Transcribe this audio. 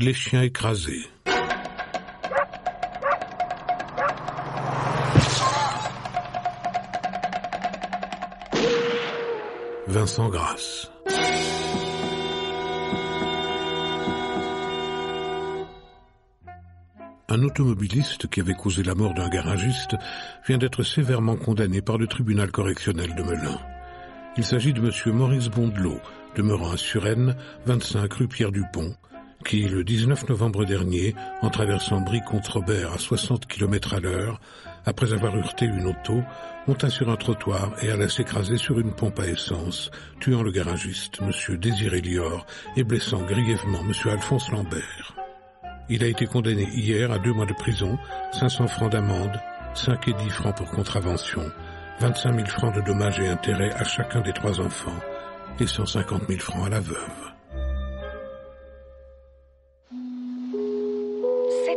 Les chiens écrasés. Vincent Grasse. Un automobiliste qui avait causé la mort d'un garagiste vient d'être sévèrement condamné par le tribunal correctionnel de Melun. Il s'agit de monsieur Maurice Bondelot, demeurant à Suresnes, 25 rue Pierre Dupont, qui, le 19 novembre dernier, en traversant Brie-contre-Robert à 60 km à l'heure, après avoir heurté une auto, monta sur un trottoir et alla s'écraser sur une pompe à essence, tuant le garagiste, monsieur Désiré Lior, et blessant grièvement monsieur Alphonse Lambert. Il a été condamné hier à deux mois de prison, 500 francs d'amende, 5 et 10 francs pour contravention, 25 000 francs de dommages et intérêts à chacun des trois enfants et 150 000 francs à la veuve.